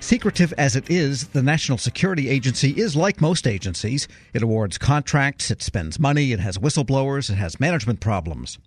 Secretive as it is, the National Security Agency is like most agencies. It awards contracts, it spends money, it has whistleblowers, it has management problems.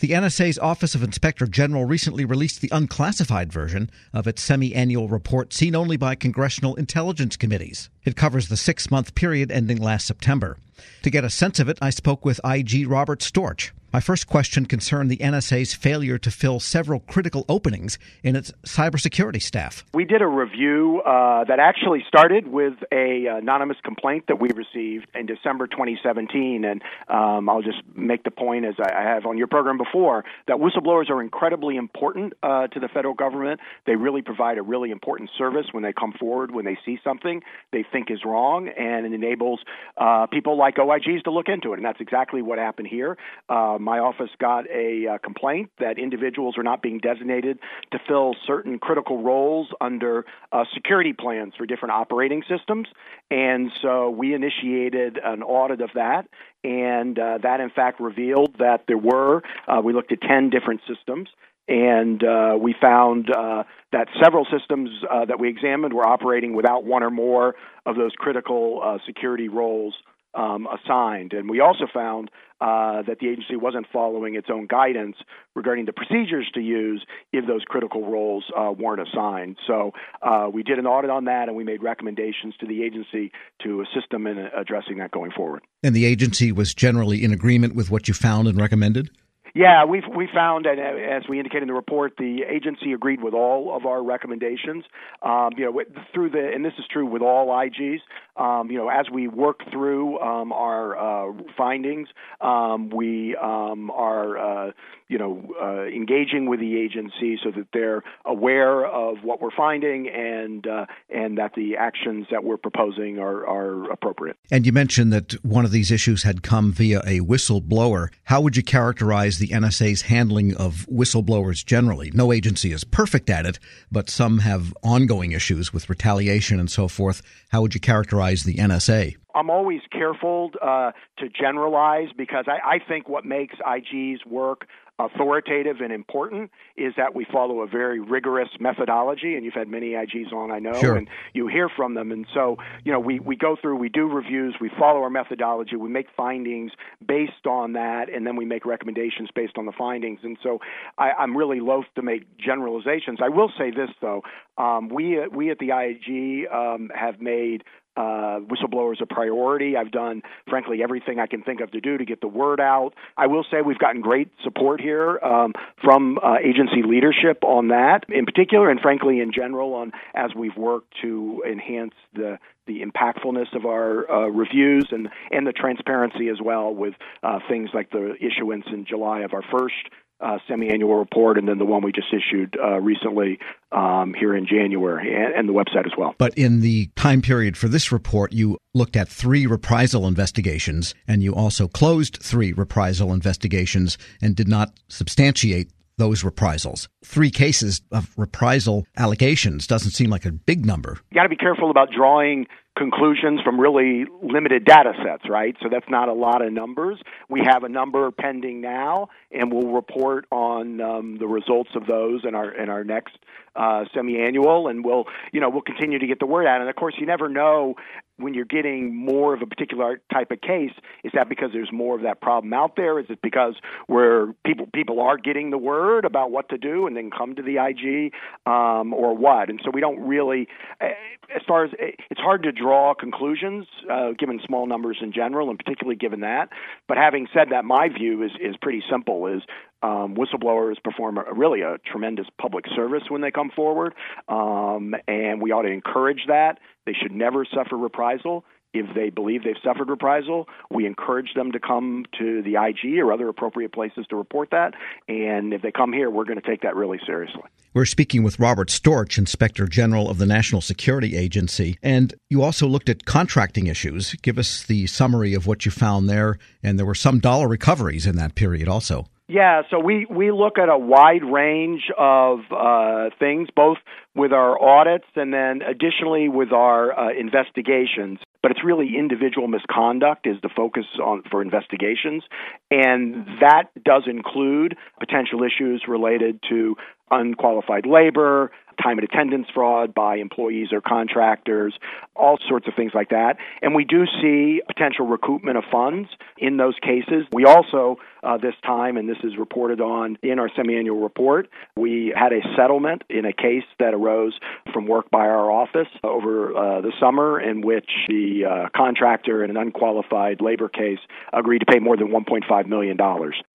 The NSA's Office of Inspector General recently released the unclassified version of its semi annual report seen only by congressional intelligence committees. It covers the six month period ending last September. To get a sense of it, I spoke with IG Robert Storch. My first question concerned the NSA's failure to fill several critical openings in its cybersecurity staff. We did a review uh, that actually started with a anonymous complaint that we received in December 2017, and um, I'll just make the point, as I have on your program before, that whistleblowers are incredibly important uh, to the federal government. They really provide a really important service when they come forward when they see something they think is wrong, and it enables uh, people like OIGs to look into it, and that's exactly what happened here. Uh, my office got a uh, complaint that individuals are not being designated to fill certain critical roles under uh, security plans for different operating systems. And so we initiated an audit of that. And uh, that, in fact, revealed that there were, uh, we looked at 10 different systems and uh, we found uh, that several systems uh, that we examined were operating without one or more of those critical uh, security roles um, assigned. And we also found uh, that the agency wasn't following its own guidance regarding the procedures to use if those critical roles uh, weren't assigned. So uh, we did an audit on that and we made recommendations to the agency to assist them in addressing that going forward. And the agency was generally in agreement with what you found and recommended? Yeah, we've we found, and as we indicated in the report, the agency agreed with all of our recommendations. Um, you know, through the, and this is true with all IGs. Um, you know, as we work through um, our uh, findings, um, we um, are, uh, you know, uh, engaging with the agency so that they're aware of what we're finding and uh, and that the actions that we're proposing are are appropriate. And you mentioned that one of these issues had come via a whistleblower. How would you characterize the NSA's handling of whistleblowers generally. No agency is perfect at it, but some have ongoing issues with retaliation and so forth. How would you characterize the NSA? I'm always careful uh, to generalize because I, I think what makes IG's work authoritative and important is that we follow a very rigorous methodology and you've had many IGs on I know sure. and you hear from them. And so you know we we go through we do reviews we follow our methodology we make findings based on that and then we make recommendations based on the findings. And so I, I'm really loath to make generalizations. I will say this though. Um, we we at the IG um, have made uh, whistleblowers a priority. I've done, frankly, everything I can think of to do to get the word out. I will say we've gotten great support here um, from uh, agency leadership on that, in particular, and frankly, in general, on as we've worked to enhance the the impactfulness of our uh, reviews and and the transparency as well with uh, things like the issuance in July of our first uh, semi-annual report, and then the one we just issued uh, recently um, here in January, and, and, the website as well. But in the time period for this report, you looked at three reprisal investigations, and you also closed three reprisal investigations and did not substantiate those reprisals. Three cases of reprisal allegations doesn't seem like a big number. You got to be careful about drawing conclusions from really limited data sets, right? So that's not a lot of numbers. We have a number pending now, and we'll report on um, the results of those in our in our next uh, semi-annual, and we'll you know we'll continue to get the word out. And of course, you never know when you're getting more of a particular type of case, is that because there's more of that problem out there? Is it because where people people are getting the word about what to do and then come to the IG, um, or what? And so we don't really, eh, as far as eh, it's hard to draw conclusions uh, given small numbers in general, and particularly given that. But having said that, my view is is pretty simple: is um, whistleblowers perform a, really a tremendous public service when they come forward, um, and we ought to encourage that. They should never suffer reprisal. If they believe they've suffered reprisal, we encourage them to come to the IG or other appropriate places to report that. And if they come here, we're going to take that really seriously. We're speaking with Robert Storch, Inspector General of the National Security Agency. And you also looked at contracting issues. Give us the summary of what you found there. And there were some dollar recoveries in that period also. Yeah, so we, we look at a wide range of uh, things, both with our audits and then additionally with our uh, investigations. But it's really individual misconduct is the focus on for investigations, and that does include potential issues related to unqualified labor, time and attendance fraud by employees or contractors, all sorts of things like that. And we do see potential recoupment of funds in those cases. We also, uh, this time, and this is reported on in our semi-annual report, we had a settlement in a case that arose from work by our office over uh, the summer in which the uh, contractor in an unqualified labor case agreed to pay more than $1.5 million.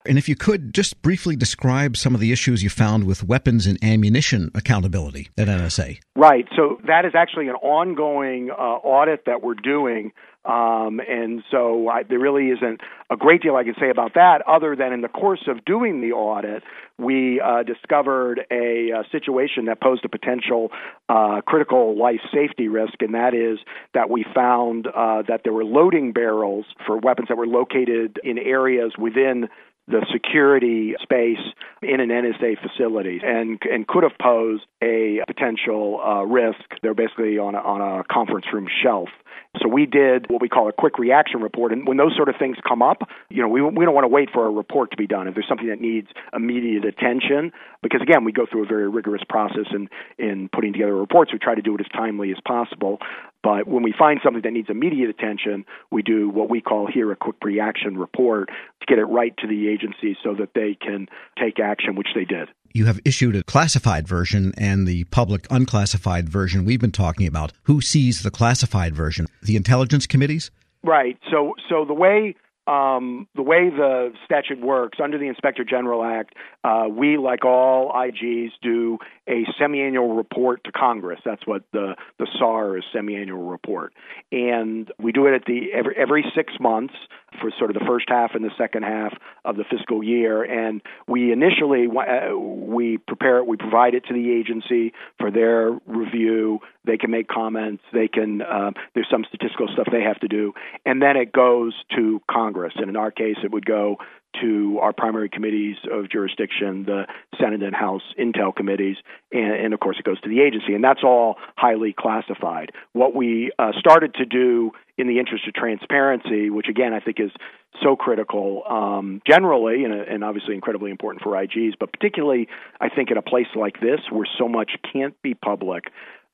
And if you could just briefly describe some of the issues you found with weapons and ammunition accountability at NSA. Right. So that is actually an ongoing uh, audit that we're doing. Um, and so I, there really isn't a great deal I can say about that, other than in the course of doing the audit, we uh, discovered a, a, situation that posed a potential uh, critical life safety risk, and that is that we found uh, that there were loading barrels for weapons that were located in areas within the security space in an NSA facility and and could have posed a potential uh, risk. They're basically on a, on a conference room shelf. So we did what we call a quick reaction report, and when those sort of things come up, you know, we we don't want to wait for a report to be done. If there's something that needs immediate attention, because again, we go through a very rigorous process in in putting together reports. We try to do it as timely as possible. But when we find something that needs immediate attention, we do what we call here a quick reaction report to get it right to the agency so that they can take action, which they did. You have issued a classified version and the public unclassified version we've been talking about. Who sees the classified version? The intelligence committees? Right. So so the way um, the way the statute works under the Inspector General Act, uh, we, like all IGs, do a semi-annual report to Congress. That's what the the SAR is, semi-annual report, and we do it at the every every six months for sort of the first half and the second half of the fiscal year. And we initially uh, we prepare it, we provide it to the agency for their review. They can make comments. They can uh, there's some statistical stuff they have to do, and then it goes to Congress. And in our case, it would go to our primary committees of jurisdiction, the Senate and House Intel committees, and, and, of course it goes to the agency, and that's all highly classified. What we uh, started to do in the interest of transparency, which again I think is so critical um, generally and, and, obviously incredibly important for IGs, but particularly I think in a place like this where so much can't be public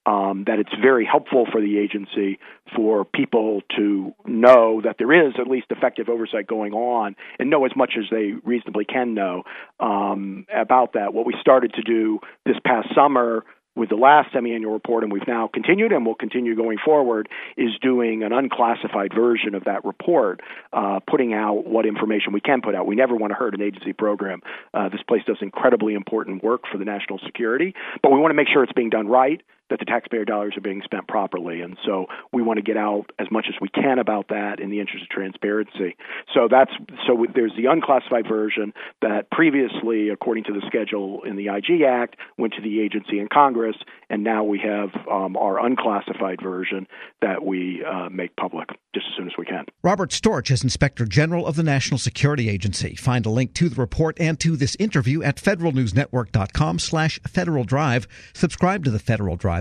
um, that it's very helpful for the agency for people to know that there is at least effective oversight going on and know as much as they reasonably can know um, about that. What we started to do this past summer with the last semi-annual report, and we've now continued and will continue going forward, is doing an unclassified version of that report, uh, putting out what information we can put out. We never want to hurt an agency program. Uh, this place does incredibly important work for the national security, but we want to make sure it's being done right that the taxpayer dollars are being spent properly. And so we want to get out as much as we can about that in the interest of transparency. So that's so there's the unclassified version that previously, according to the schedule in the IG Act, went to the agency and Congress, and now we have um, our unclassified version that we uh, make public just as soon as we can. Robert Storch is Inspector General of the National Security Agency. Find a link to the report and to this interview at federalnewsnetwork.com slash Federal Drive. Subscribe to the Federal Drive